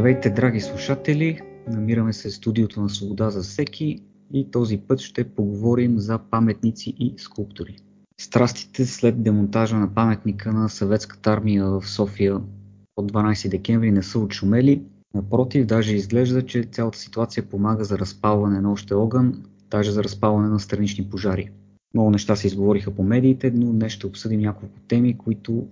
Здравейте, драги слушатели! Намираме се в студиото на Свобода за всеки и този път ще поговорим за паметници и скулптури. Страстите след демонтажа на паметника на съветската армия в София от 12 декември не са отшумели. Напротив, даже изглежда, че цялата ситуация помага за разпалване на още огън, даже за разпалване на странични пожари. Много неща се изговориха по медиите, но днес ще обсъдим няколко теми, които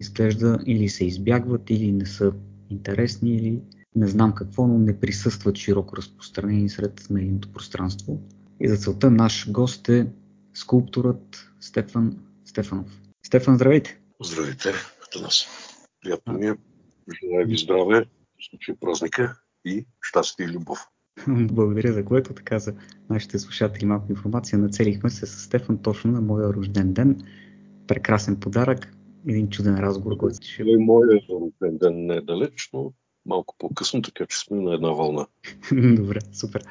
изглежда или се избягват, или не са интересни, или не знам какво, но не присъстват широко разпространени сред медийното пространство. И за целта наш гост е скулпторът Стефан Стефанов. Стефан, здравейте! Здравейте, нас. Приятно ми е. Желая ви здраве, случай празника и щастие и любов. Благодаря за което, така за нашите слушатели малко информация. Нацелихме се с Стефан точно на моя рожден ден. Прекрасен подарък, един чуден разговор, който ще... Моя рожден ден не е далеч, но малко по-късно, така че сме на една вълна. Добре, супер.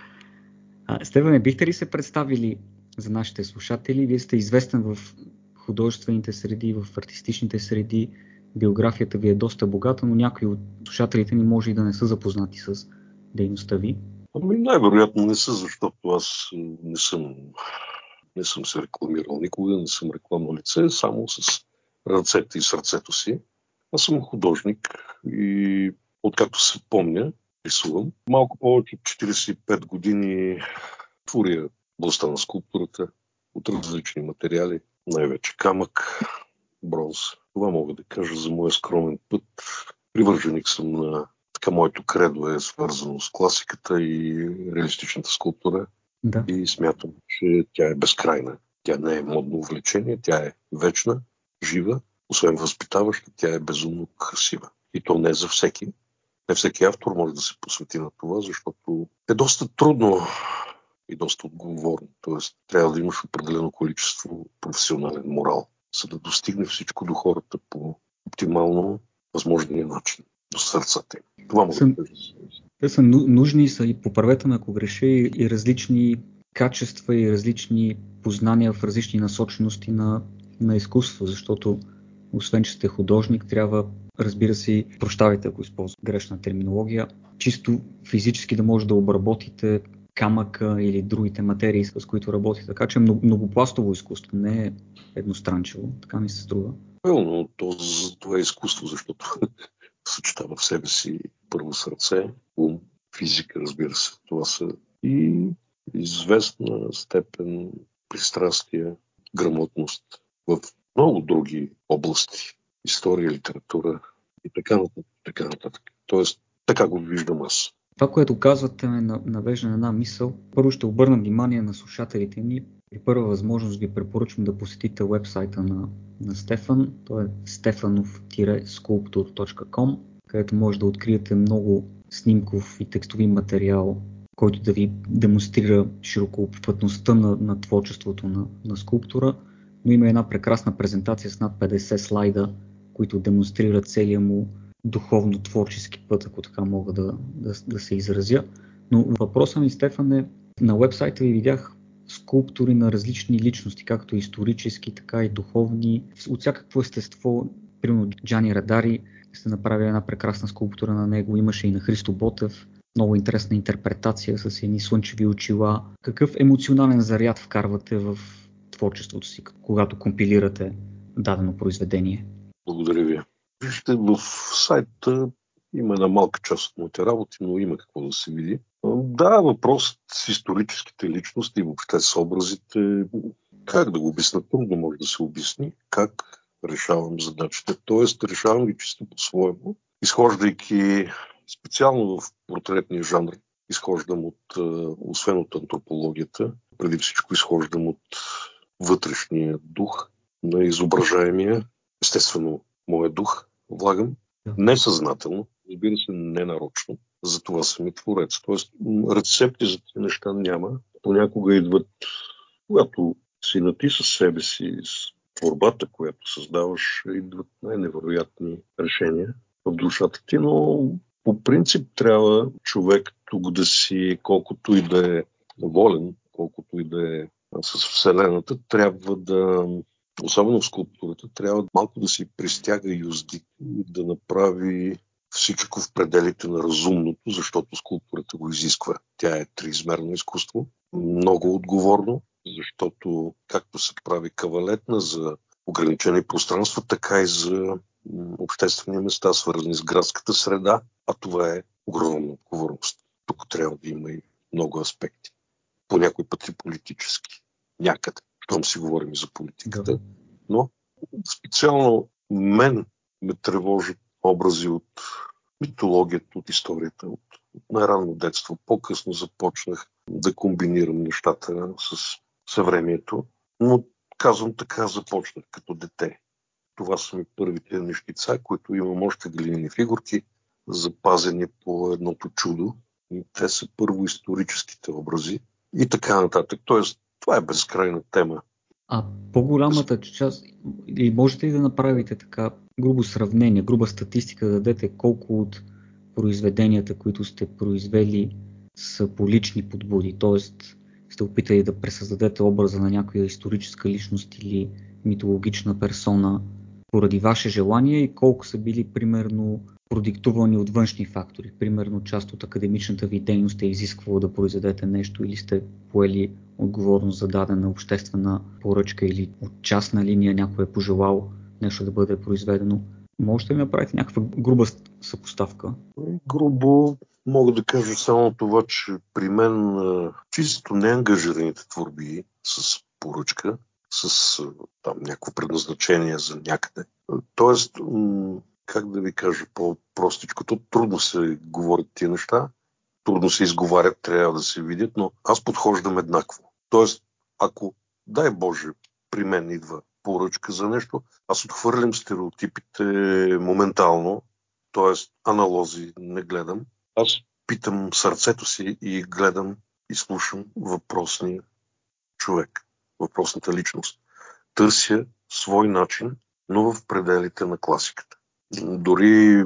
А, Стефане, бихте ли се представили за нашите слушатели? Вие сте известен в художествените среди, в артистичните среди. Биографията ви е доста богата, но някои от слушателите ни може и да не са запознати с дейността ви. Ами най-вероятно не са, защото аз не съм, не съм се рекламирал никога, не съм рекламно лице, само с ръцете и сърцето си. Аз съм художник и откакто се помня, рисувам. Малко повече от 45 години творя областта на скулптурата от различни материали, най-вече камък, бронз. Това мога да кажа за моя скромен път. Привърженик съм на така моето кредо е свързано с класиката и реалистичната скулптура. Да. И смятам, че тя е безкрайна. Тя не е модно увлечение, тя е вечна, жива, освен възпитаваща, тя е безумно красива. И то не за всеки. Не всеки автор може да се посвети на това, защото е доста трудно и доста отговорно. Тоест, трябва да имаш определено количество професионален морал, за да достигне всичко до хората по оптимално възможния начин, до сърцата им. Това може да Те са нужни са и поправете ме ако греша и, и различни качества и различни познания в различни насочености на, на изкуство, защото освен, че сте художник, трябва, разбира се, прощавайте, ако използвам грешна терминология, чисто физически да може да обработите камъка или другите материи, с които работи. Така че многопластово изкуство, не е едностранчево, така ми се струва. Пълно, то, това е изкуство, защото съчетава в себе си първо сърце, ум, физика, разбира се. Това са и известна степен пристрастие, грамотност в много други области. История, литература и така нататък. Така нататък. Тоест, така го виждам аз. Това, което казвате, ме навежда на една мисъл. Първо ще обърна внимание на слушателите ни. При първа възможност ви препоръчвам да посетите вебсайта на, на Стефан. То е stefanov-sculptor.com, където може да откриете много снимков и текстови материал, който да ви демонстрира широкообхватността на, на творчеството на, на скулптура. Но има една прекрасна презентация с над 50 слайда, които демонстрират целия му духовно-творчески път, ако така мога да, да, да се изразя. Но въпросът ми, Стефан, е, на вебсайта ви видях скулптури на различни личности, както исторически, така и духовни, от всякакво естество. Примерно Джани Радари сте направили една прекрасна скулптура на него, имаше и на Христо Ботев, много интересна интерпретация с едни слънчеви очила. Какъв емоционален заряд вкарвате в творчеството си, когато компилирате дадено произведение? Благодаря ви. Вижте, в сайта има една малка част от моите работи, но има какво да се види. Да, въпрос с историческите личности и въобще с образите. Как да го обясня? Трудно може да се обясни. Как решавам задачите. Тоест, решавам ги чисто по-своему, изхождайки специално в портретния жанр, изхождам от, освен от антропологията, преди всичко изхождам от вътрешния дух на изображаемия, естествено, моя дух, влагам несъзнателно, разбира се, ненарочно. За това съм и творец. Тоест, рецепти за тези неща няма. Понякога идват, когато си на ти със себе си, с творбата, която създаваш, идват най-невероятни решения в душата ти, но по принцип трябва човек тук да си, колкото и да е волен, колкото и да е с Вселената, трябва да особено в скулптурата, трябва малко да си пристяга юзди, да направи всичко в пределите на разумното, защото скулптурата го изисква. Тя е триизмерно изкуство, много отговорно, защото както се прави кавалетна за ограничени пространства, така и за обществени места, свързани с градската среда, а това е огромна отговорност. Тук трябва да има и много аспекти. По някой път и политически. Някъде. Щом си говорим за политиката. Но специално мен ме тревожат образи от митологията, от историята, от, от най-ранно детство. По-късно започнах да комбинирам нещата с съвремието, но казвам така започнах като дете. Това са ми първите нещица, които имам още глинени фигурки, запазени по едното чудо. И те са първо историческите образи и така нататък. Тоест, това е безкрайна тема. А по-голямата част, и можете ли да направите така грубо сравнение, груба статистика да дадете колко от произведенията, които сте произвели, са по лични подбуди, т.е. сте опитали да пресъздадете образа на някоя историческа личност или митологична персона поради ваше желание и колко са били примерно продиктувани от външни фактори. Примерно част от академичната ви дейност е изисквала да произведете нещо или сте поели отговорност за дадена обществена поръчка или от частна линия някой е пожелал нещо да бъде произведено. Можете ли да направите някаква груба съпоставка? Грубо мога да кажа само това, че при мен чисто неангажираните творби с поръчка, с там някакво предназначение за някъде. Тоест, как да ви кажа по-простичко, то трудно се говорят тия неща, трудно се изговарят, трябва да се видят, но аз подхождам еднакво. Тоест, ако, дай Боже, при мен идва поръчка за нещо, аз отхвърлям стереотипите моментално, т.е. аналози не гледам. Аз питам сърцето си и гледам и слушам въпросния човек, въпросната личност. Търся свой начин, но в пределите на класиката. Дори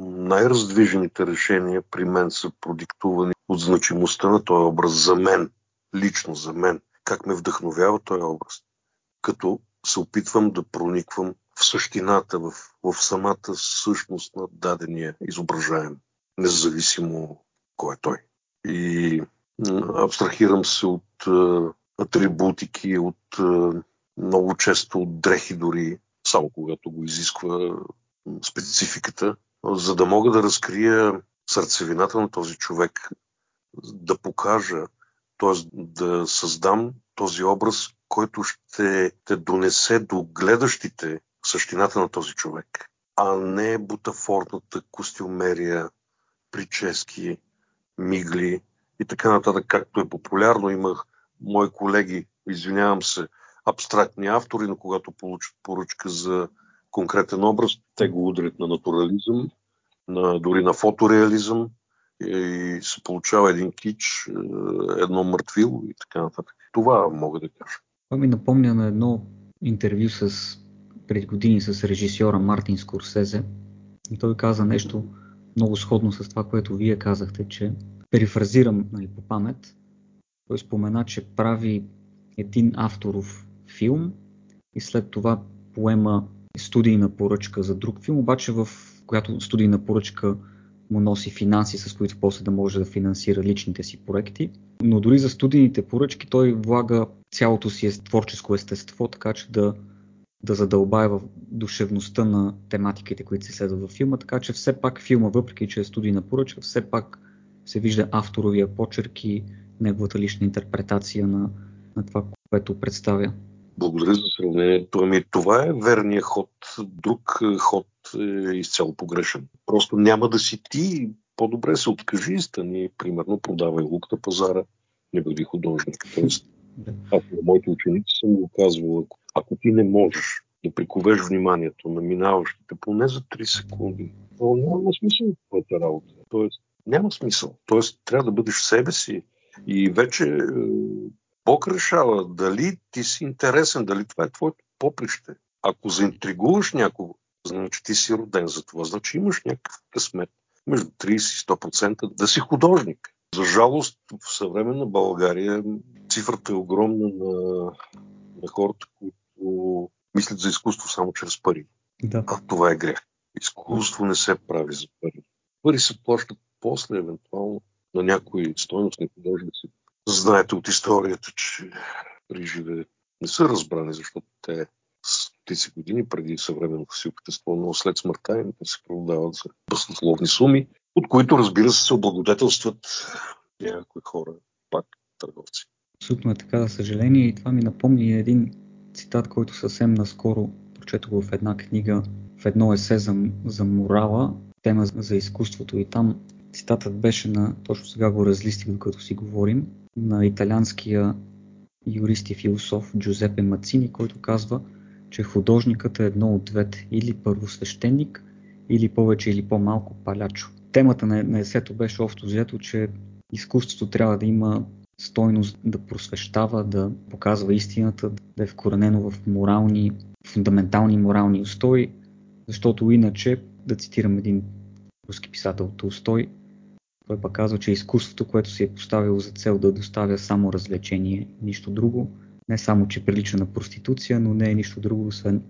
най-раздвижените решения при мен са продиктувани от значимостта на този образ за мен, лично за мен, как ме вдъхновява този образ като се опитвам да прониквам в същината, в, в самата същност на дадения изображаем, независимо кой е той. И абстрахирам се от а, атрибутики, от а, много често от дрехи дори, само когато го изисква спецификата, за да мога да разкрия сърцевината на този човек, да покажа, т.е. да създам този образ, който ще те донесе до гледащите същината на този човек, а не бутафорната костюмерия, прически, мигли и така нататък, както е популярно. Имах мои колеги, извинявам се, абстрактни автори, но когато получат поръчка за конкретен образ, те го удрят на натурализъм, на, дори на фотореализъм и се получава един кич, е, едно мъртвило и така нататък. Това мога да кажа. Това ми напомня на едно интервю с, преди години с режисьора Мартин Скорсезе. И той каза нещо много сходно с това, което вие казахте, че перифразирам нали, по памет. Той спомена, че прави един авторов филм и след това поема студийна поръчка за друг филм, обаче в която студийна поръчка му носи финанси, с които после да може да финансира личните си проекти. Но дори за студийните поръчки той влага цялото си творческо естество, така че да, да задълбае в душевността на тематиките, които се следват във филма, така че все пак филма, въпреки че е студийна поръчка, все пак се вижда авторовия почерк и неговата лична интерпретация на, на това, което представя. Благодаря за сравнението. Ами това е верният ход. Друг ход е изцяло погрешен. Просто няма да си ти. По-добре се откажи и стани, примерно, продавай лук на пазара, не бъди художник. Тоест, аз на моите ученици съм го казвал, ако, ако ти не можеш да приковеш вниманието на минаващите поне за 3 секунди, то няма смисъл в твоята работа. Тоест, няма смисъл. Тоест, трябва да бъдеш себе си. И вече е, Бог решава дали ти си интересен, дали това е твоето поприще. Ако заинтригуваш някого, значи ти си роден за това, значи имаш някакъв късмет между 30 и 100% да си художник. За жалост, в съвременна България цифрата е огромна на, на хората, които мислят за изкуство само чрез пари. Да. А това е грех. Изкуство не се прави за пари. Пари се плащат после, евентуално, на някои стойностни художници. Знаете от историята, че при не са разбрани, защото те стотици години преди съвременното си общество, но след смъртта им се продават за баснословни суми, от които, разбира се, се облагодетелстват някои хора, пак търговци. Абсолютно е така, за съжаление. И това ми напомни един цитат, който съвсем наскоро прочетох в една книга, в едно есе за, за морала, тема за изкуството. И там цитатът беше на, точно сега го разлистих, докато си говорим, на италианския юрист и философ Джузепе Мацини, който казва, че художникът е едно от двете, или първосвещеник, или повече или по-малко палячо. Темата на, есето беше общо взето, че изкуството трябва да има стойност, да просвещава, да показва истината, да е вкоренено в морални, фундаментални морални устои, защото иначе, да цитирам един руски писател Толстой, той пък казва, че изкуството, което си е поставило за цел да доставя само развлечение, нищо друго, не само, че прилича на проституция, но не е нищо друго, освен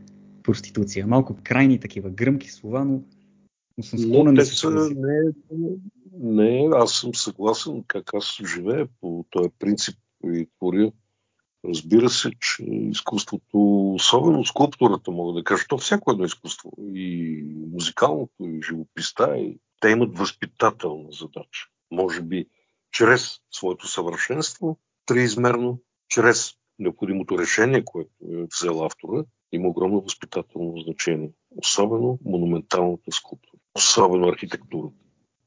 проституция. Малко крайни такива гръмки слова, но, но съм склонен да се не, не, аз съм съгласен как аз живея по този принцип и творя. Разбира се, че изкуството, особено скулптурата, мога да кажа, то всяко едно изкуство, и музикалното, и живописта, и те имат възпитателна задача. Може би чрез своето съвършенство, триизмерно, чрез необходимото решение, което е взел автора, има огромно възпитателно значение. Особено монументалната скулптура, особено архитектурата.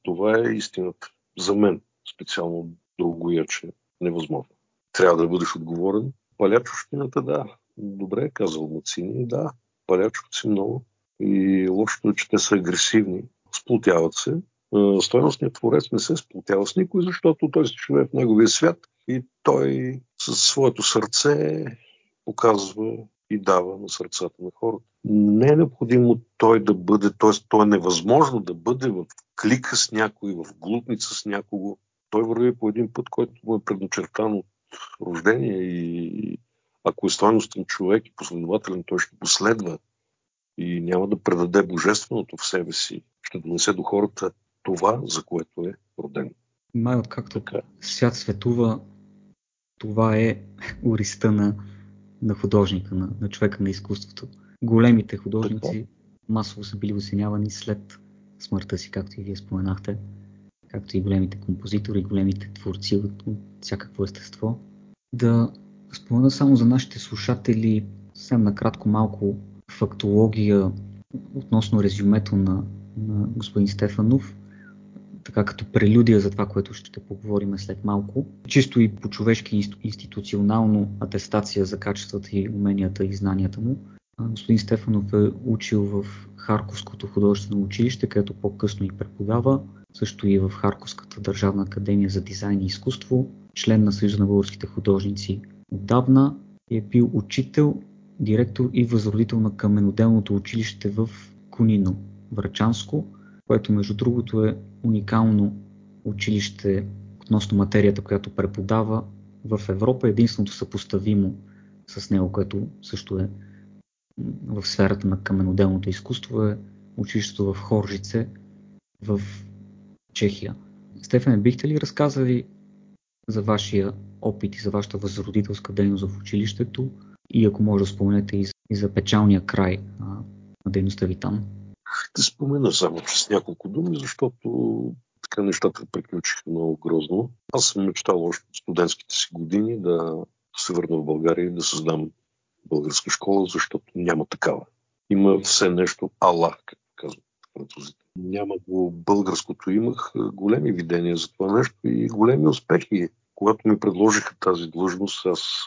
Това е истината. За мен специално другояче невъзможно. Трябва да бъдеш отговорен. Палячощината, да. Добре е казал Мацини, да. Палячото си много. И лошото е, че те са агресивни. Сплотяват се. Стойностният творец не се сплотява с никой, защото той се живее в неговия свят и той със своето сърце показва и дава на сърцата на хората. Не е необходимо той да бъде, т.е. то е невъзможно да бъде в клика с някой, в глупница с някого. Той върви по един път, който му е предначертан от рождение и ако е стойностен човек и последователен, той ще последва и няма да предаде божественото в себе си. Ще донесе до хората това, за което е роден. Май, откакто така. свят светува, това е уриста на, на художника, на, на човека на изкуството. Големите художници така. масово са били оценявани след смъртта си, както и вие споменахте, както и големите композитори, големите творци от, от всякакво естество. Да спомена само за нашите слушатели съвсем накратко малко фактология относно резюмето на, на господин Стефанов така като прелюдия за това, което ще поговорим след малко. Чисто и по-човешки институционално атестация за качествата и уменията и знанията му. Господин Стефанов е учил в Харковското художествено училище, където по-късно и преподава, също и в Харковската държавна академия за дизайн и изкуство, член на Съюза на българските художници отдавна е бил учител, директор и възродител на каменоделното училище в Конино, Врачанско, което между другото е уникално училище относно материята, която преподава в Европа. Единственото съпоставимо с него, което също е в сферата на каменоделното изкуство е училището в Хоржице в Чехия. Стефане, бихте ли разказали за вашия опит и за вашата възродителска дейност в училището и ако може да споменете и за печалния край на дейността ви там? Ще спомена само с няколко думи, защото така нещата приключиха много грозно. Аз съм мечтал още от студентските си години да се върна в България и да създам българска школа, защото няма такава. Има все нещо ала, както казват французите. Няма го българското. Имах големи видения за това нещо и големи успехи. Когато ми предложиха тази длъжност, аз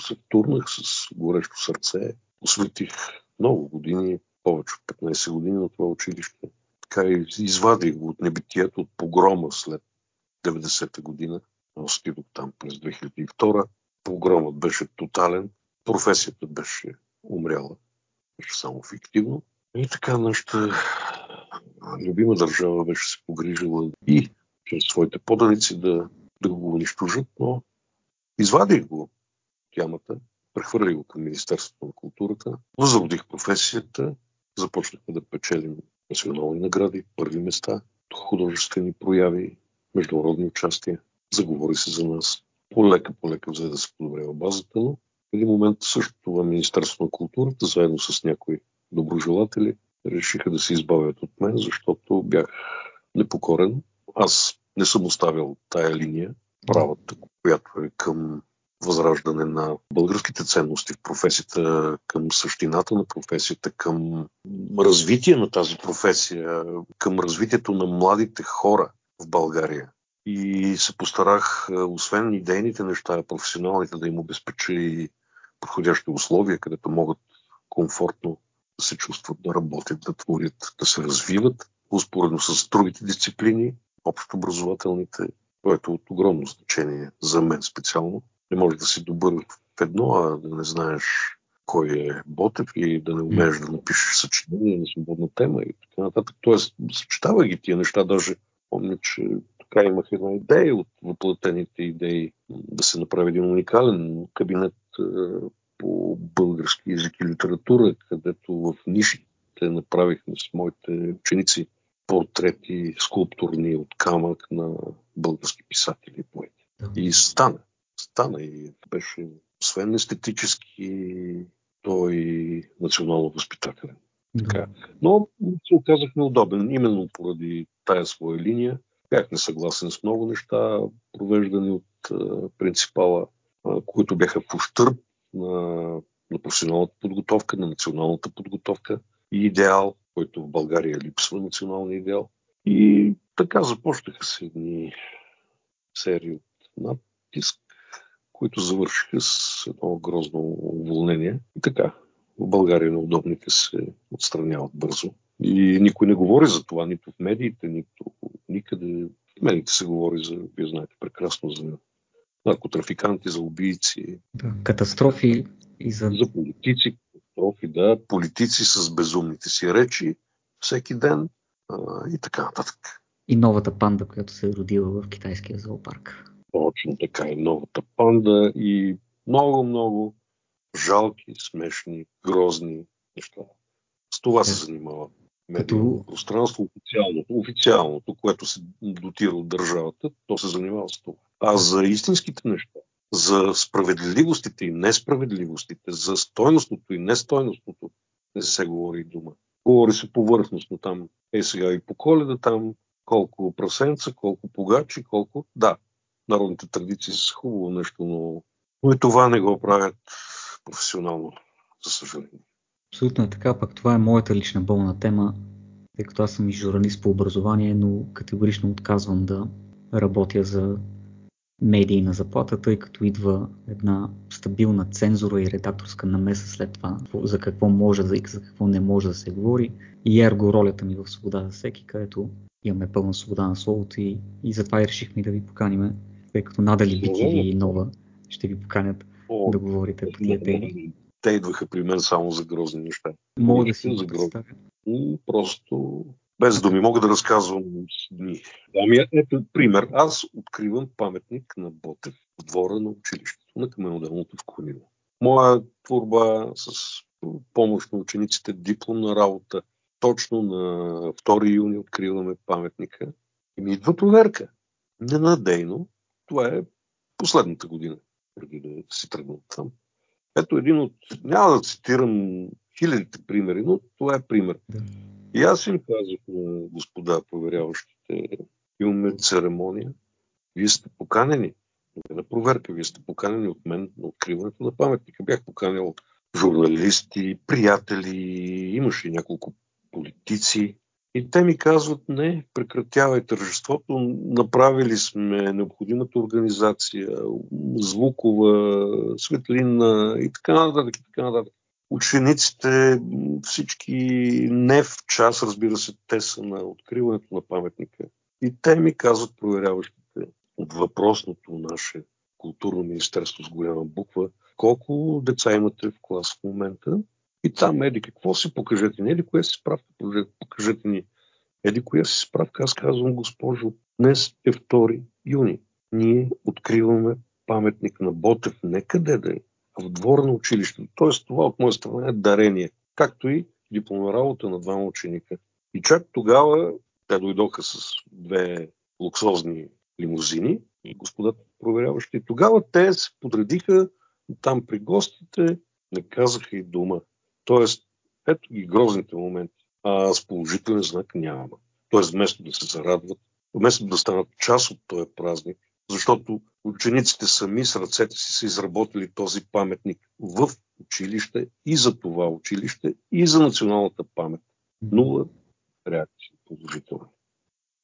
се турнах с горещо сърце. Осветих много години повече от 15 години на това училище. Така и извадих го от небитието, от погрома след 90-та година. Отидох там през 2002. Погромът беше тотален. Професията беше умряла. Беше само фиктивно. И така нашата любима държава беше се погрижила и чрез своите поданици да, да го унищожат, но извадих го тямата, прехвърлих го към Министерството на културата, възродих професията започнахме да печелим национални награди, първи места, художествени прояви, международни участия. Заговори се за нас. Полека, полека взе да се подобрява базата, но в един момент също това Министерство на културата, заедно с някои доброжелатели, решиха да се избавят от мен, защото бях непокорен. Аз не съм оставил тая линия, правата, която е към възраждане на българските ценности в професията, към същината на професията, към развитие на тази професия, към развитието на младите хора в България. И се постарах, освен идейните неща, професионалните, да им обезпеча и подходящи условия, където могат комфортно да се чувстват, да работят, да творят, да се развиват, успоредно с другите дисциплини, общо образователните, което е от огромно значение за мен специално. Не може да си добър в едно, а да не знаеш кой е Ботев и да не умееш да напишеш съчинение на свободна тема и така нататък. Тоест, съчетава ги тия неща. Даже помня, че така имах една идея от въплатените идеи да се направи един уникален кабинет по български язик и литература, където в нишите направихме с моите ученици портрети скулптурни от камък на български писатели и поети. И стана. Стана и беше освен естетически, той национално възпитателен. Така. Но се оказах неудобен, именно поради тая своя линия. Бях несъгласен с много неща, провеждани от а, принципала, а, които бяха в ущърп на, на професионалната подготовка, на националната подготовка и идеал, който в България липсва, националния идеал. И така започнаха се едни серии от натиск, които завършиха с едно грозно уволнение. И така, в България неудобните се отстраняват бързо. И никой не говори за това, нито в медиите, нито никъде. В медиите се говори за, вие знаете прекрасно, за наркотрафиканти, за убийци. Да, катастрофи и за... За политици, катастрофи, да, политици с безумните си речи всеки ден а, и така нататък. И новата панда, която се е родила в китайския зоопарк. Точно така и новата панда и много, много жалки, смешни, грозни неща. С това се занимава медийно Като... пространство, официалното, официалното, което се дотира от държавата, то се занимава с това. А за истинските неща, за справедливостите и несправедливостите, за стойностното и нестойностното, не се говори и дума. Говори се повърхностно там. Е сега и по коледа там, колко прасенца, колко погачи, колко... Да, народните традиции са хубаво нещо, но, но и това не го правят професионално, за съжаление. Абсолютно е така, пък това е моята лична болна тема, тъй като аз съм и журналист по образование, но категорично отказвам да работя за медийна заплата, тъй като идва една стабилна цензура и редакторска намеса след това, за какво може да и за какво не може да се говори. И ерго ролята ми в свобода за всеки, където имаме пълна свобода на словото и, и затова и решихме да ви поканиме, тъй като надали BTV и Нова ще ви поканят О, да говорите по тия теми. Те идваха при мен само за грозни неща. Мога да си за грозни. Просто без думи мога да разказвам дни. Ами, ето пример. Аз откривам паметник на Ботев в двора на училището на каменодълното в Конило. Моя творба с помощ на учениците, дипломна работа. Точно на 2 юни откриваме паметника и ми идва проверка. Ненадейно. Това е последната година, преди да си тръгна там. Ето един от, няма да цитирам хилядите примери, но това е пример. И аз им казах на господа проверяващите, имаме церемония, вие сте поканени на проверка, вие сте поканени от мен на откриването на паметника. Бях поканил журналисти, приятели, имаше няколко политици. И те ми казват, не, прекратявай тържеството, направили сме необходимата организация, звукова, светлина и така нататък, и така нататък. Учениците, всички не в час, разбира се, те са на откриването на паметника. И те ми казват, проверяващите от въпросното наше културно министерство с голяма буква, колко деца имате в клас в момента. И там, еди, какво си покажете ни, еди, коя си справка, покажете ни. Еди, коя си справка, аз казвам, госпожо, днес е 2 юни. Ние откриваме паметник на Ботев, не къде да е, в двора на училището. Тоест това от моя страна е дарение, както и дипломна работа на двама ученика. И чак тогава те дойдоха с две луксозни лимузини господата проверяващи. Тогава те се подредиха там при гостите, не казаха и дума. Тоест, ето ги грозните моменти. А с положителен знак няма. Тоест, вместо да се зарадват, вместо да станат част от този празник, защото учениците сами с ръцете си са изработили този паметник в училище и за това училище и за националната памет. Нула реакция положителна.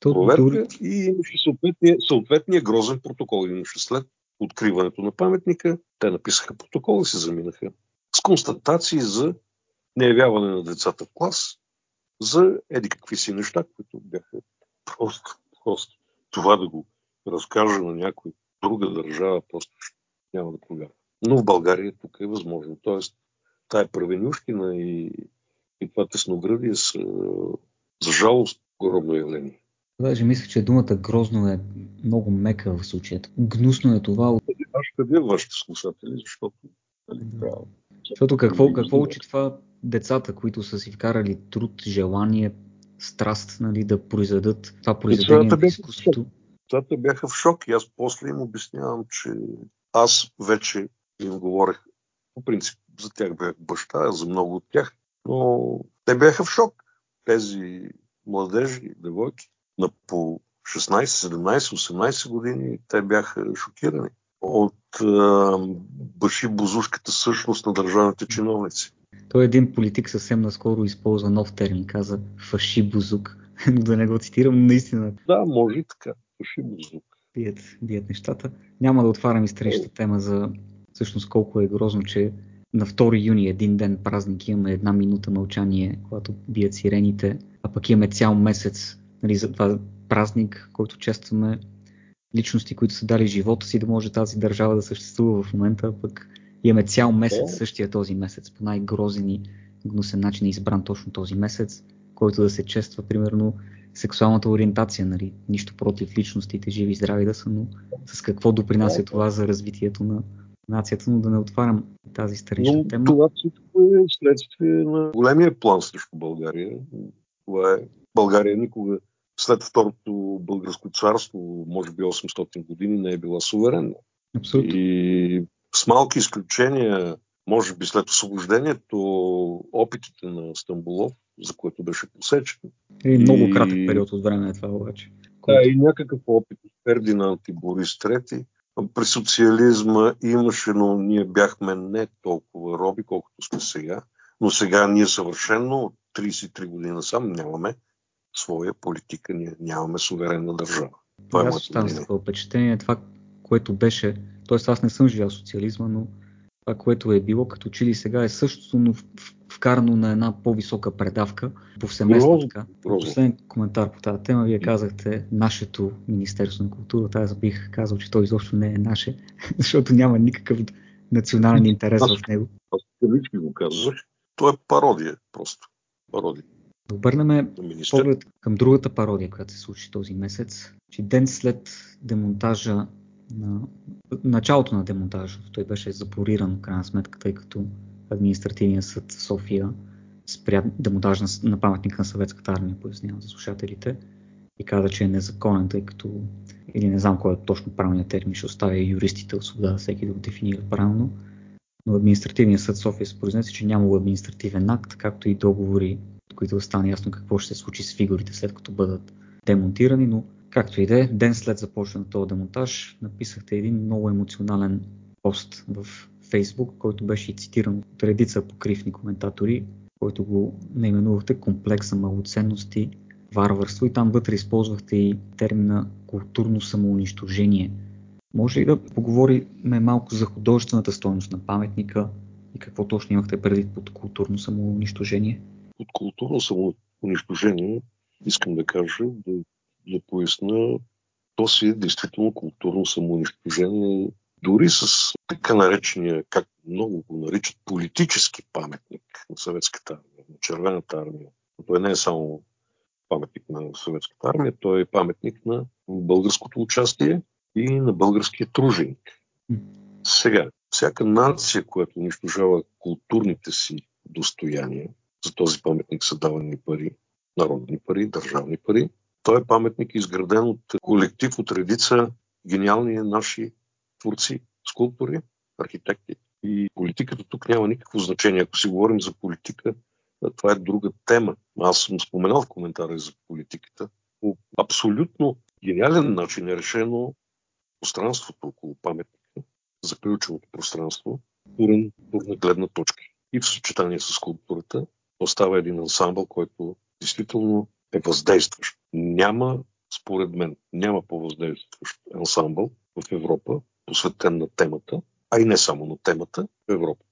Проверка и имаше съответния, съответния грозен протокол. Имаше след откриването на паметника, те написаха протокол и се заминаха с констатации за неявяване на децата в клас, за еди какви си неща, които бяха просто, просто това да го разкажа на някой друга държава, просто няма да повярва. Но в България тук е възможно. Тоест, тая правенюшкина и, и това тесноградие са, за жалост, огромно явление. Даже мисля, че думата грозно е много мека в случая. Гнусно е това. Аз ще вашите слушатели, защото нали, да. Защото какво, какво учи това децата, които са си вкарали труд, желание, страст нали, да произведат това произведение на изкуството? Децата бяха в шок и аз после им обяснявам, че аз вече им говорех, по принцип за тях бях баща, за много от тях, но те бяха в шок. Тези младежи, девойки, на по 16, 17, 18 години, те бяха шокирани от баши бузушката същност на държавните чиновници. Той един политик съвсем наскоро използва нов термин, каза фаши бузук, но да не го цитирам наистина. Да, може и така, фаши бузук. Бият, бият нещата. Няма да отварям и страничната тема за всъщност колко е грозно, че на 2 юни, един ден празник, имаме една минута мълчание, когато бият сирените, а пък имаме цял месец нали, за това празник, който честваме личности, които са дали живота си да може тази държава да съществува в момента, пък имаме цял месец, същия този месец, по най-грозен и гнусен начин е избран точно този месец, който да се чества, примерно, сексуалната ориентация, нали? Нищо против личностите, живи и здрави да са, но с какво допринася това за развитието на нацията, но да не отварям тази старична тема. Това всичко е следствие на големия план срещу България. Това е България никога след Второто българско царство, може би 800 години, не е била суверенна. Абсолютно. И с малки изключения, може би след освобождението, опитите на Стамбулов, за което беше посечен. И много кратък период от време е това обаче. Да, и някакъв опит от Фердинанд и Борис III. При социализма имаше, но ние бяхме не толкова роби, колкото сме сега. Но сега ние съвършенно от 33 години сам нямаме своя политика. Ние нямаме суверенна държава. Това е аз оставам с такова впечатление. Това, което беше, т.е. аз не съм живял социализма, но това, което е било като че ли сега е същото, но вкарано на една по-висока предавка, повсеместно така. Последен коментар по тази тема, вие казахте нашето Министерство на културата, аз бих казал, че той изобщо не е наше, защото няма никакъв национален интерес аз, в него. Аз го казах, то е пародия просто. Пародия. Да обърнем поглед към другата пародия, която се случи този месец, че ден след демонтажа на началото на демонтажа, той беше запориран в крайна сметка, тъй като административният съд София спря демонтажа на, на паметника на съветската армия, пояснявам за слушателите, и каза, че е незаконен, тъй като или не знам кой е точно правилният термин, ще оставя юристите от свобода всеки да го дефинира правилно, но административният съд София се произнесе, че няма административен акт, както и договори които да стане ясно какво ще се случи с фигурите след като бъдат демонтирани, но както и да е, ден след започване на този демонтаж написахте един много емоционален пост в Фейсбук, който беше цитиран от редица покривни коментатори, който го наименувахте комплекса малоценности, варварство и там вътре използвахте и термина културно самоунищожение. Може ли да поговорим малко за художествената стойност на паметника и какво точно имахте предвид под културно самоунищожение? От културно самоунищожение, искам да кажа, да, да поясна, то си е действително културно самоунищожение, дори с така наречения, как много го наричат, политически паметник на съветската армия, на червената армия. Той не е само паметник на съветската армия, той е паметник на българското участие и на българския труженик. Сега, всяка нация, която унищожава културните си достояния, за този паметник са давани пари. народни пари, държавни пари. Той е паметник изграден от колектив от редица гениални наши творци, скулптори, архитекти. И политиката тук няма никакво значение. Ако си говорим за политика, това е друга тема. Аз съм споменал в коментари за политиката. По абсолютно гениален начин е решено пространството около паметника, заключеното пространство, турен на гледна точка. И в съчетание с скулптурата остава един ансамбъл, който действително е въздействащ. Няма, според мен, няма по-въздействащ ансамбъл в Европа, посветен на темата, а и не само на темата в Европа.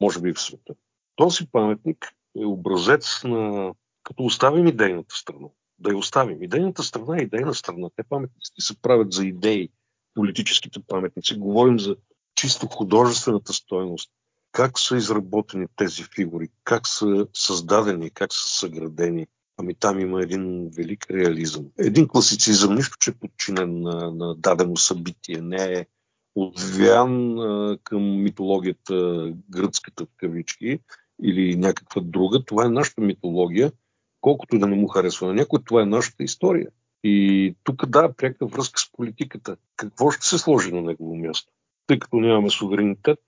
Може би и в света. Този паметник е образец на... като оставим идейната страна. Да я оставим. Идейната страна е идейна страна. Те паметниците се правят за идеи, политическите паметници. Говорим за чисто художествената стоеност. Как са изработени тези фигури, как са създадени, как са съградени. Ами там има един велик реализъм. Един класицизъм, нищо, че е подчинен на, на дадено събитие, не е отвян а, към митологията гръцката в кавички или някаква друга. Това е нашата митология, колкото да не му харесва на някой, това е нашата история. И тук да, пряка връзка с политиката. Какво ще се сложи на негово място? Тъй като нямаме суверенитет,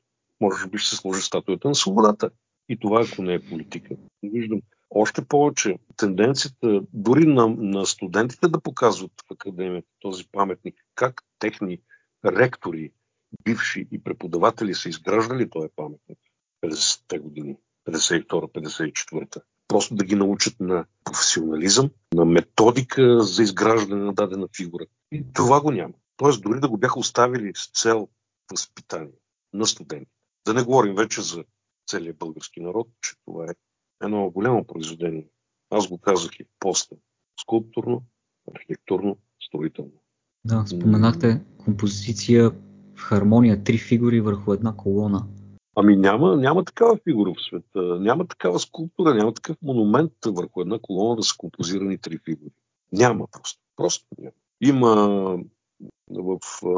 може би ще се сложи статуята на свободата. И това, ако не е политика. Виждам още повече тенденцията дори на, на студентите да показват в академията този паметник, как техни ректори, бивши и преподаватели са изграждали този паметник 50-те години, 52-54. Просто да ги научат на професионализъм, на методика за изграждане на дадена фигура. И това го няма. Тоест, дори да го бяха оставили с цел възпитание на студенти. Да не говорим вече за целият български народ, че това е едно голямо произведение. Аз го казах и после. Скулптурно, архитектурно, строително. Да, споменахте композиция в хармония, три фигури върху една колона. Ами няма, няма такава фигура в света. Няма такава скулптура, няма такъв монумент върху една колона да са композирани три фигури. Няма просто. Просто няма. Има в а,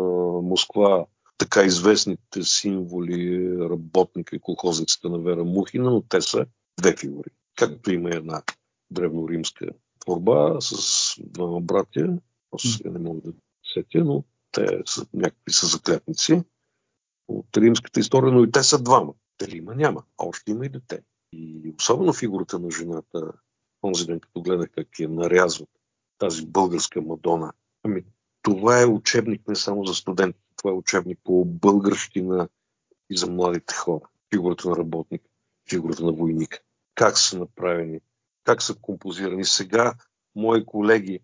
Москва така известните символи работника и колхозницата на Вера Мухина, но те са две фигури. Както има една древноримска творба с двама братя, сега не мога да сетя, но те са някакви са заклятници от римската история, но и те са двама. Дали има, няма. А още има и дете. И особено фигурата на жената, онзи ден, като гледах как я нарязват, тази българска Мадона. Ами, това е учебник не само за студенти, това е учебник по българщина и за младите хора. Фигурата на работник, фигурата на войник. Как са направени, как са композирани. Сега мои колеги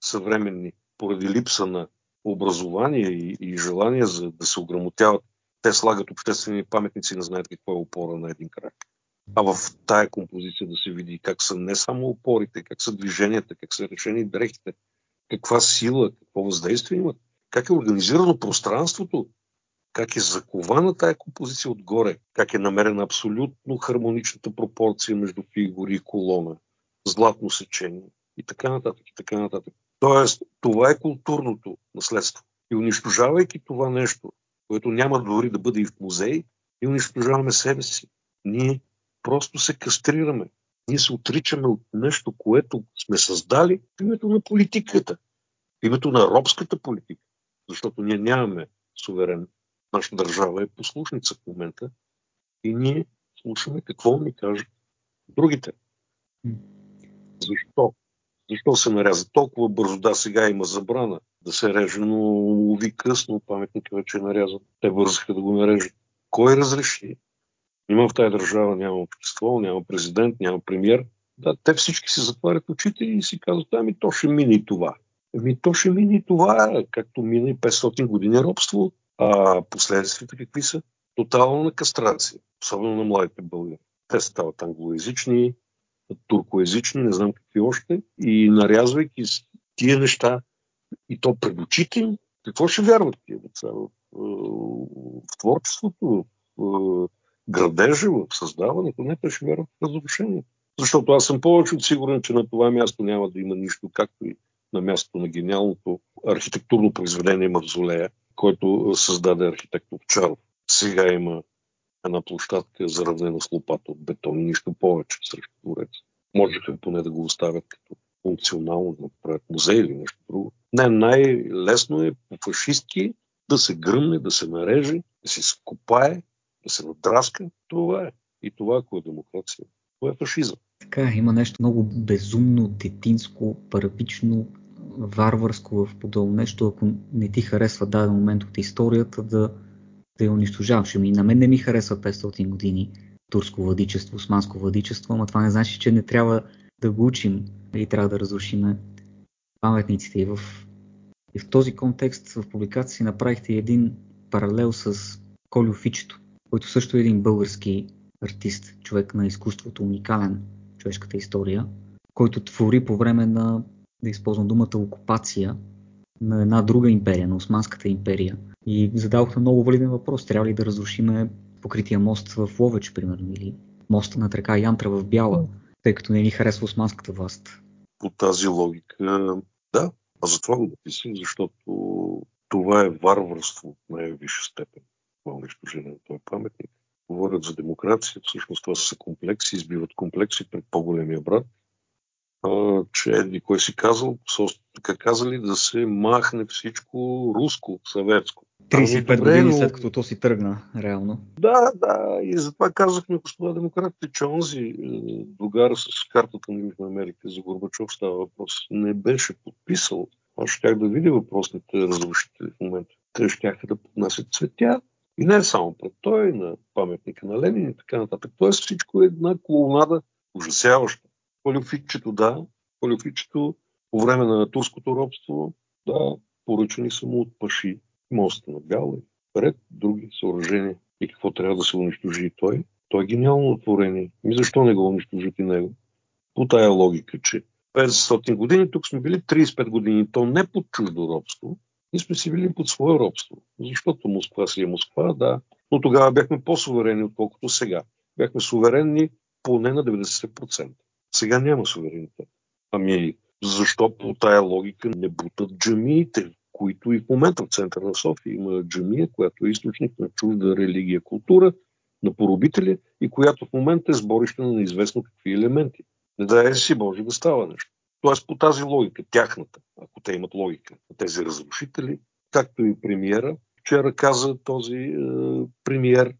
съвременни, поради липса на образование и, и желание за да се ограмотяват, те слагат обществени паметници, не знаят какво е опора на един крак. А в тая композиция да се види как са не само опорите, как са движенията, как са решени дрехите, каква сила, какво въздействие имат, как е организирано пространството, как е закована тая композиция отгоре, как е намерена абсолютно хармоничната пропорция между фигури и колона, златно сечение и така нататък, и така нататък. Тоест, това е културното наследство. И унищожавайки това нещо, което няма дори да бъде и в музей, и унищожаваме себе си. Ние просто се кастрираме. Ние се отричаме от нещо, което сме създали в името на политиката, в името на робската политика. Защото ние нямаме суверен. Нашата държава е послушница в момента и ние слушаме какво ни кажат другите. Защо? Защо се наряза толкова бързо? Да, сега има забрана да се реже, но уви късно паметника вече е нарязан. Те бързаха да го нарежат. Кой разреши? Има в тази държава, няма общество, няма президент, няма премьер. Да, те всички си затварят очите и си казват, ами то ще мине и това. Ами то ще мине и това, както мина и 500 години робство. А последствията какви са? Тотална кастрация, особено на младите българи. Те стават англоязични, туркоязични, не знам какви още, и нарязвайки тия неща, и то пред очите им, какво ще вярват тия деца в, в творчеството, в градежа, в създаването? Не, те ще вярват в разрушението. Защото аз съм повече от сигурен, че на това място няма да има нищо, както и на мястото на гениалното архитектурно произведение Мавзолея, който създаде архитект Овчаров. Сега има една площадка заравнена с лопата от бетон и нищо повече срещу двореца. можеха поне да го оставят като функционално, да направят музей или нещо друго. Не, най-лесно е по фашистки да се гръмне, да се нареже, да се скопае, да се надраска. Това е. И това, ако е демокрация, това е фашизъм. Така, има нещо много безумно, детинско, парапично, варварско в подобно нещо, ако не ти харесва даден момент от историята, да, да я унищожаваш. Ами на мен не ми харесва 500 години турско владичество, османско владичество, но това не значи, че не трябва да го учим и трябва да разрушим паметниците. И в, и в този контекст в публикация си направихте един паралел с Колю Фичето, който също е един български артист, човек на изкуството, уникален човешката история, който твори по време на, да използвам думата, окупация на една друга империя, на Османската империя. И зададохте много валиден въпрос. Трябва ли да разрушиме покрития мост в Ловеч, примерно, или моста на река Янтра в Бяла, тъй като не ни харесва османската власт? По тази логика, да. А затова го написах, защото това е варварство от най-висша степен. Това унищожение на този паметник. Говорят за демокрация, всъщност това са комплекси, избиват комплекси пред по-големия брат, че едни кой си казал, така казали да се махне всичко руско, съветско. 35 ами, години но... след като то си тръгна, реално. Да, да, и затова казахме, господа демократите, че онзи е, другар с картата на Южна Америка за Горбачов става въпрос, не беше подписал. Аз щях да видя въпросните разрушители в момента. Те щяха да поднасят цветя и не само пред той, на паметника на Ленин и така нататък. Тоест всичко е една колонада ужасяваща. Полюфитчето, да, полюфитчето по време на турското робство, да, поръчани са му от паши моста на Бяла и ред други съоръжения. И какво трябва да се унищожи той? Той е гениално творение. Ми защо не го унищожат и него? По тая логика, че 500 години, тук сме били 35 години, то не под чуждо робство, ние сме си били под свое робство. Защото Москва си е Москва, да, но тогава бяхме по-суверени, отколкото сега. Бяхме суверенни поне на 90%. Сега няма суверенитет. Ами, защо по тая логика не бутат джамиите? които и в момента в центъра на София има джамия, която е източник на чужда религия, култура, на поробители и която в момента е сборище на неизвестно какви елементи. Не дай си Боже да става нещо. Тоест по тази логика, тяхната, ако те имат логика, тези разрушители, както и премиера, вчера каза този е, премиер,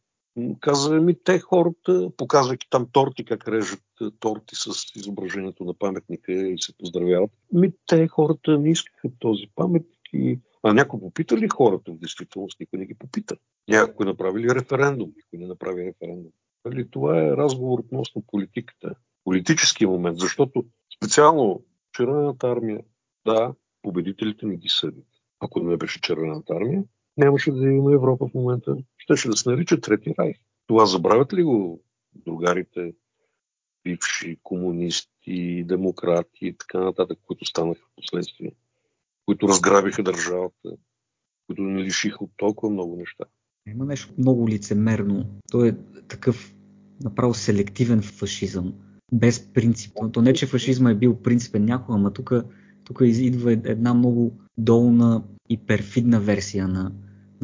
каза ми те хората, показвайки там торти, как режат е, торти с изображението на паметника и се поздравяват. Ми те хората не искаха този паметник и... А някой попита ли хората в действителност? Никой не ги попита. Някой направи ли референдум? Никой не направи референдум. Нали, това е разговор относно политиката. Политически момент, защото специално Червената армия, да, победителите не ги съдят. Ако не беше Червената армия, нямаше да има Европа в момента. Щеше да се нарича Трети рай. Това забравят ли го другарите, бивши комунисти, демократи и така нататък, които станаха в последствие? които разграбиха държавата, които ни лишиха от толкова много неща. Има нещо много лицемерно. То е такъв направо селективен фашизъм, без принцип. То не, че фашизма е бил принципен някога, ама тук, тук идва една много долна и перфидна версия на,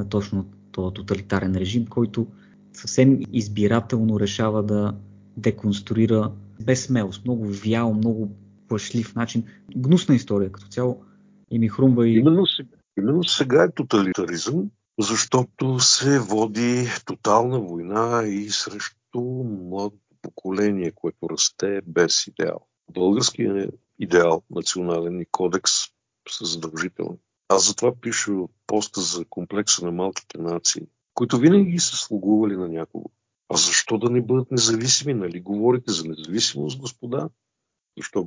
на точно този тоталитарен режим, който съвсем избирателно решава да деконструира без смелост, много вял, много плашлив начин. Гнусна история като цяло и ми хрумва и... Именно сега, именно сега е тоталитаризъм, защото се води тотална война и срещу младото поколение, което расте без идеал. Българският идеал, национален и кодекс са задължителни. Аз затова пиша поста за комплекса на малките нации, които винаги са слугували на някого. А защо да не бъдат независими? Нали говорите за независимост, господа? Защо е,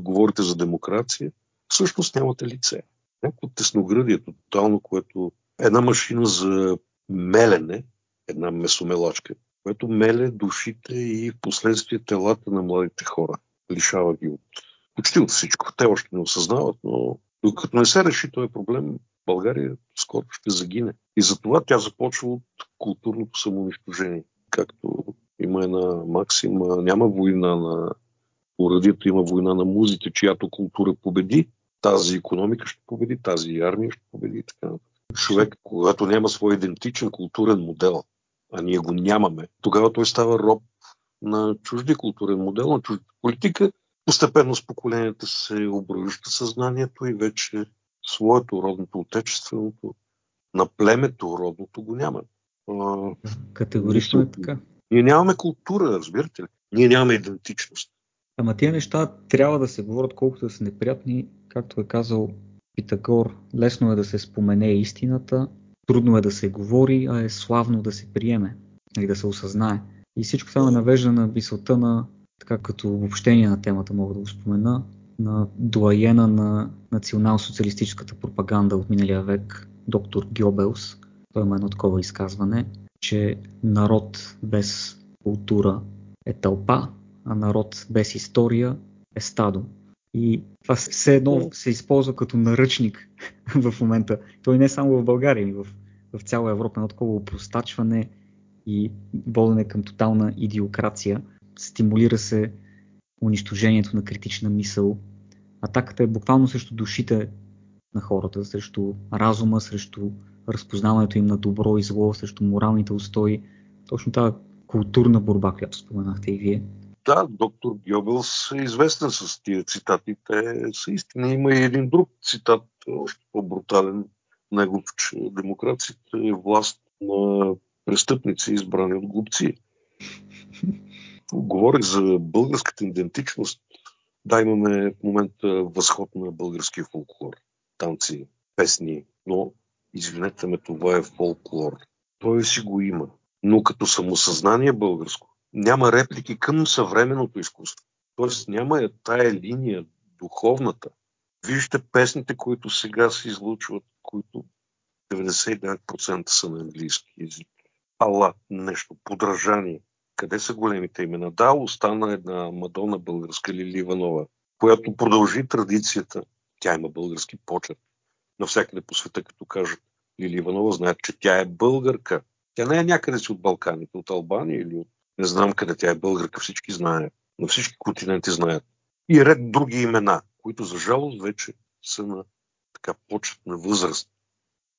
говорите за демокрация? всъщност нямате лице. Някакво тесноградие тотално, което една машина за мелене, една месомелачка, което меле душите и в последствие телата на младите хора. Лишава ги от почти от всичко. Те още не осъзнават, но докато не се реши този проблем, България скоро ще загине. И затова тя започва от културното самоунищожение. Както има една максима, няма война на урадието, има война на музите, чиято култура победи тази економика ще победи, тази армия ще победи и така. Човек, когато няма свой идентичен културен модел, а ние го нямаме, тогава той става роб на чужди културен модел, на чужда политика. Постепенно с поколенията се обръща съзнанието и вече своето родното, отечественото, на племето родното го няма. Категорично е така. Ние нямаме култура, разбирате ли? Ние нямаме идентичност. Ама тия неща трябва да се говорят колкото да са неприятни, както е казал Питагор, лесно е да се спомене истината, трудно е да се говори, а е славно да се приеме и да се осъзнае. И всичко това ме навежда на мисълта на, така като обобщение на темата мога да го спомена, на дуаена на национал-социалистическата пропаганда от миналия век, доктор Гьобелс. Той има едно такова изказване, че народ без култура е тълпа, а народ без история е стадо. И това все едно се използва като наръчник в момента. Той не е само в България, и в, в цяла Европа. Едно такова упростачване и водене към тотална идиокрация. Стимулира се унищожението на критична мисъл. Атаката е буквално срещу душите на хората, срещу разума, срещу разпознаването им на добро и зло, срещу моралните устои. Точно тази културна борба, която споменахте и вие. Да, доктор Гьобелс е известен с тия цитати. Те са истина. Има и един друг цитат, още по-брутален негов, че демокрацията е власт на престъпници, избрани от глупци. Говорих за българската идентичност. Да, имаме в момента възход на българския фолклор. Танци, песни, но извинете ме, това е фолклор. Той си го има. Но като самосъзнание българско, няма реплики към съвременното изкуство. Тоест няма тая линия, духовната. Вижте песните, които сега се излучват, които 99% са на английски язик. Ала, нещо, подражание. Къде са големите имена? Да, остана една Мадона българска Лили Иванова, която продължи традицията. Тя има български почет. Навсякъде по света, като кажат Лили Иванова, знаят, че тя е българка. Тя не е някъде си от Балканите, от Албания или от не знам къде тя е българка, всички знаят. На всички континенти знаят. И ред други имена, които за жалост вече са на така почетна възраст.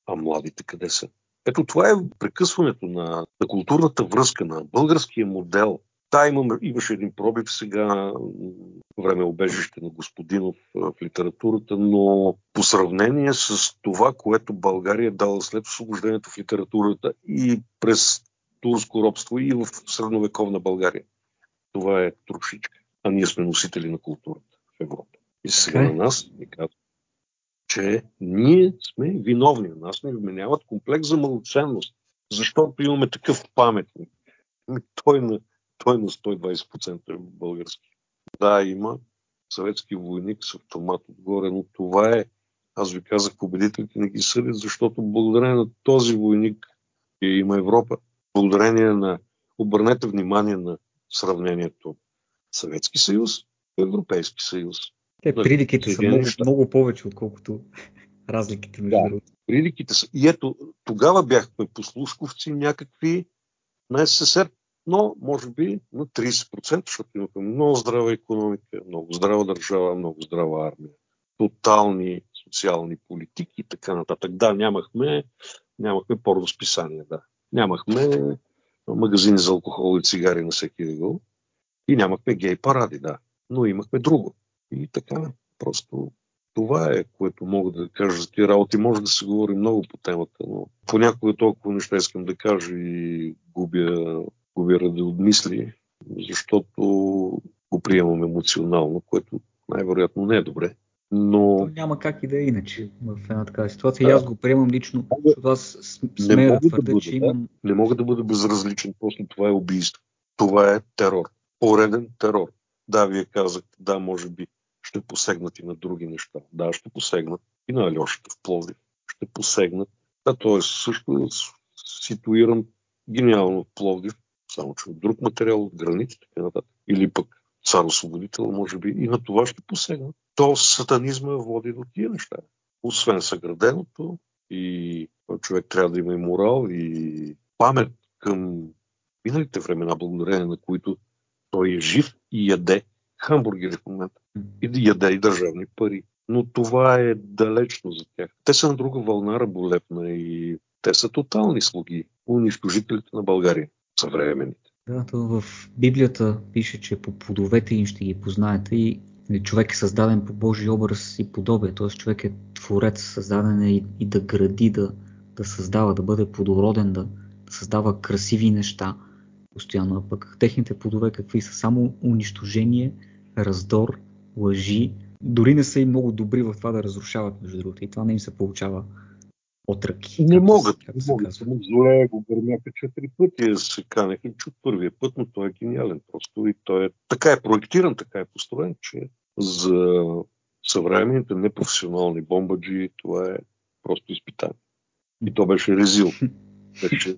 А младите къде са? Ето това е прекъсването на, на културната връзка, на българския модел. Та имаме, имаше един пробив сега, време обежище на Господинов в литературата, но по сравнение с това, което България дала след освобождението в литературата и през турско робство и в средновековна България. Това е трошичка. А ние сме носители на културата в Европа. И сега okay. на нас ни казват, че ние сме виновни. На нас ни вменяват комплекс за малоценност, защото имаме такъв паметник. Той на, той на 120% е български. Да, има съветски войник с автомат отгоре, но това е, аз ви казах, победителите не ги съдят, защото благодарение на този войник има Европа благодарение на, обърнете внимание на сравнението Съветски съюз и Европейски съюз. Те приликите са много, много повече, отколкото разликите между да, приликите са. И ето, тогава бяхме послушковци някакви на СССР, но може би на 30%, защото имахме много здрава економика, много здрава държава, много здрава армия, тотални социални политики и така нататък. Да, нямахме, нямахме порно-списания, да. Нямахме магазини за алкохол и цигари на всеки ъгъл и нямахме гей паради, да. Но имахме друго. И така, просто това е, което мога да кажа за тези работи. Може да се говори много по темата, но понякога толкова неща искам да кажа и губя, губя ради от мисли, защото го приемам емоционално, което най-вероятно не е добре. Но... То няма как и да е иначе в една такава ситуация. Да. И аз го приемам лично, защото аз смея да твърда, да че имам... Не мога да бъда безразличен, просто това е убийство. Това е терор. Пореден терор. Да, вие казахте, да, може би ще посегнат и на други неща. Да, ще посегнат и на Алешата в Пловдив. Ще посегнат. Да, т.е. също ситуиран гениално в Пловдив, само че от друг материал, от граници, така нататък. Или пък цар освободител, може би, и на това ще посегнат то сатанизма води до тия неща. Освен съграденото и човек трябва да има и морал и памет към миналите времена, благодарение на които той е жив и яде хамбургери в момента. И яде и държавни пари. Но това е далечно за тях. Те са на друга вълна раболепна и те са тотални слуги, унищожителите на България, съвременните. Да, в Библията пише, че по плодовете им ще ги познаете и нали, човек е създаден по Божий образ и подобие, т.е. човек е творец, създаден е и, и да гради, да, да създава, да бъде плодороден, да, да създава красиви неща постоянно. А пък техните плодове какви са? Само унищожение, раздор, лъжи. Дори не са и много добри в това да разрушават, между другото. И това не им се получава от ръки. Не могат. Не могат. Зле го гърмяха четири пъти, се канех и чух първия път, но той е гениален просто. И той е, така е проектиран, така е построен, че за съвременните непрофесионални бомбаджи това е просто изпитание. И то беше резил. Беше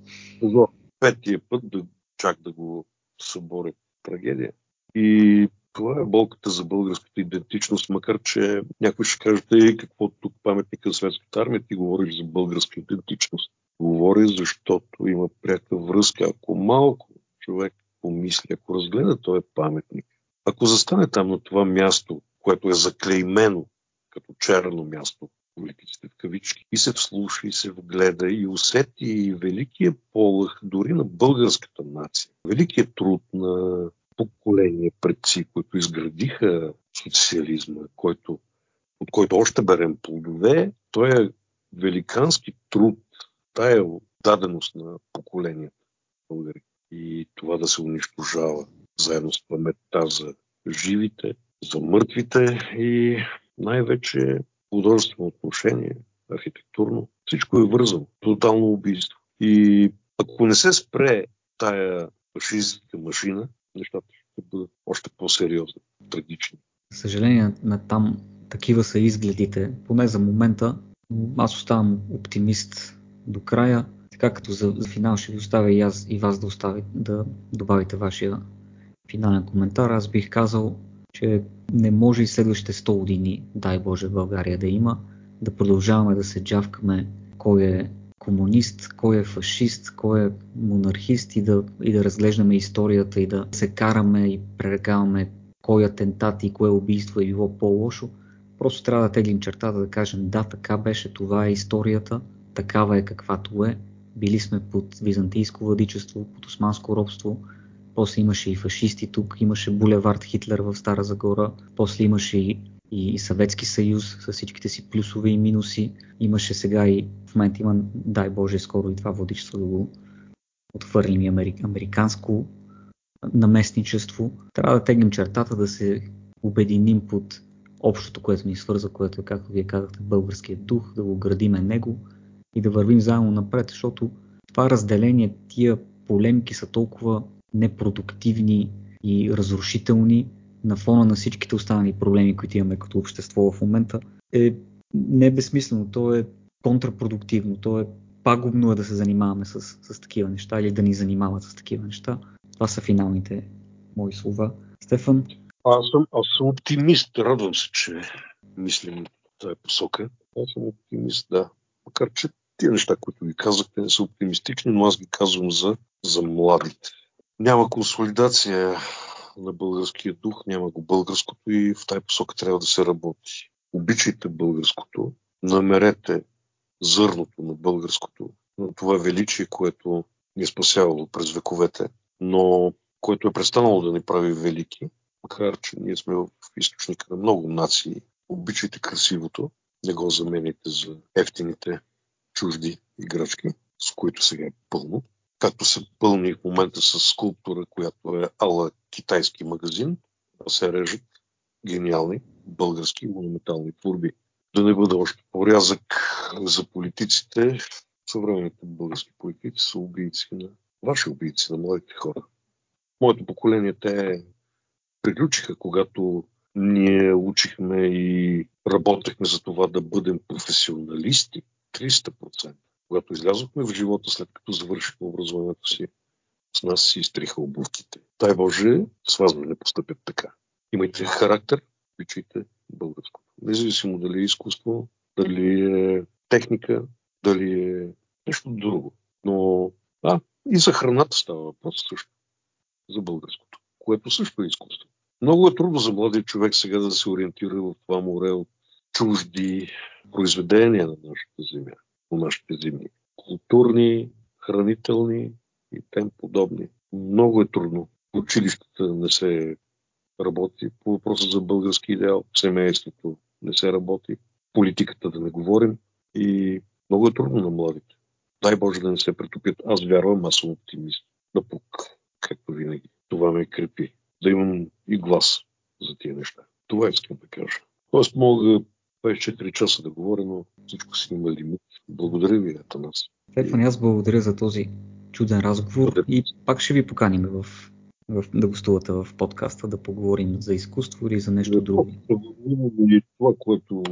петия път да, чак да го събори трагедия. И това е болката за българската идентичност, макар че някой ще кажете и какво тук паметника на Светската армия, ти говориш за българска идентичност. Говори, защото има пряка връзка. Ако малко човек помисли, ако разгледа този паметник, ако застане там на това място, което е заклеймено като черно място, политиците в кавички, и се вслуша, и се вгледа, и усети великия полъх дори на българската нация. Великият труд на поколения предци, които изградиха социализма, който, от който още берем плодове, той е великански труд, тая даденост на поколенията българи. И това да се унищожава заедно с паметта за живите, за мъртвите и най-вече художествено отношение, архитектурно. Всичко е вързано. Тотално убийство. И ако не се спре тая фашистска машина, нещата ще бъдат още по-сериозни, трагични. Съжаление, на там такива са изгледите, поне за момента. Аз оставам оптимист до края. Така като за, за финал ще ви оставя и аз и вас да, остави, да добавите вашия финален коментар. Аз бих казал, че не може и следващите 100 години, дай Боже, България да има, да продължаваме да се джавкаме кой е комунист, кой е фашист, кой е монархист и да, и да разглеждаме историята и да се караме и пререкаваме кой атентат и кое убийство е било по-лошо. Просто трябва да теглим чертата да кажем да, така беше, това е историята, такава е каквато е. Били сме под византийско владичество, под османско робство, после имаше и фашисти тук, имаше булевард Хитлер в Стара Загора, после имаше и и Съветски съюз с всичките си плюсове и минуси. Имаше сега и в момента има, дай Боже, скоро и това водичество да го отхвърлим и американско наместничество. Трябва да тегнем чертата, да се обединим под общото, което ни свърза, което е, както вие казахте, българският дух, да го градиме него и да вървим заедно напред, защото това разделение, тия полемки са толкова непродуктивни и разрушителни, на фона на всичките останали проблеми, които имаме като общество в момента, е не безсмислено, то е контрапродуктивно, то е пагубно е да се занимаваме с, с такива неща или да ни занимават с такива неща. Това са финалните мои слова. Стефан? Аз съм, аз съм оптимист. Радвам се, че мислим в тази посока. Аз съм оптимист, да. Макар, че тия неща, които ви казахте, не са оптимистични, но аз ги казвам за, за младите. Няма консолидация на българския дух, няма го българското и в тази посока трябва да се работи. Обичайте българското, намерете зърното на българското, на това величие, което ни е спасявало през вековете, но което е престанало да ни прави велики, макар че ние сме в източника на много нации. Обичайте красивото, не го замените за ефтините чужди играчки, с които сега е пълно както се пълни в момента с скулптура, която е ала китайски магазин, а се режат гениални български монументални творби. Да не бъде още порязък за политиците, съвременните български политици са убийци на ваши убийци, на младите хора. Моето поколение те приключиха, когато ние учихме и работехме за това да бъдем професионалисти 300% когато излязохме в живота, след като завършихме образованието си, с нас си изтриха обувките. Дай Боже, с вас не постъпят така. Имайте характер, обичайте българското. Независимо дали е изкуство, дали е техника, дали е нещо друго. Но, а, и за храната става въпрос също. За българското, което също е изкуство. Много е трудно за младия човек сега да се ориентира в това море от чужди произведения на нашата земя по нашите земи. Културни, хранителни и тем подобни. Много е трудно. Училищата не се работи. По въпроса за български идеал, семейството не се работи. Политиката да не говорим. И много е трудно на младите. Дай Боже да не се претопят. Аз вярвам, аз съм оптимист. Да пук, както винаги. Това ме крепи. Да имам и глас за тия неща. Това искам да кажа. Тоест мога 24 часа да говоря, но всичко си има лимит. Благодаря ви, Атанас. Стефан, аз благодаря за този чуден разговор благодаря. и пак ще ви поканим в, в, да гостувате в подкаста, да поговорим за изкуство или за нещо друго. И това, което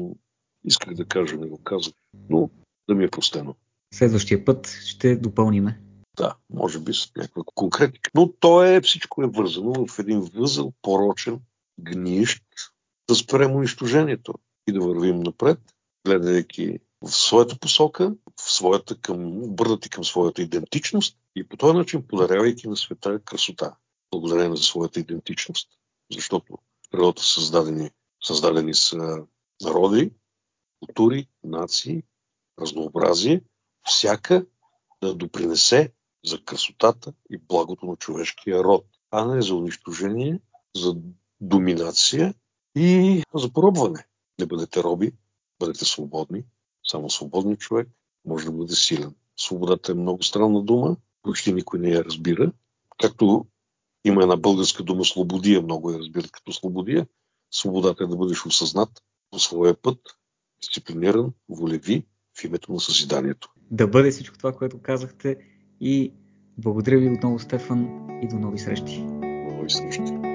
исках да кажа, не го казах, но да ми е простено. Следващия път ще допълниме. Да, може би с някаква конкретика. Но то е, всичко е вързано в един възел, порочен, гнищ, да спрем унищожението и да вървим напред, гледайки в своята посока, в своята към, обърнати към своята идентичност и по този начин подарявайки на света красота, благодарение за своята идентичност. Защото в природата създадени, създадени са народи, култури, нации, разнообразие, всяка да допринесе за красотата и благото на човешкия род, а не за унищожение, за доминация и за поробване. Не бъдете роби, бъдете свободни. Само свободен човек може да бъде силен. Свободата е много странна дума, почти никой не я разбира. Както има една българска дума слободия, много я разбират като слободия. Свободата е да бъдеш осъзнат по своя път, дисциплиниран, волеви в името на съзиданието. Да бъде всичко това, което казахте и благодаря ви отново, Стефан, и до нови срещи. Нови срещи.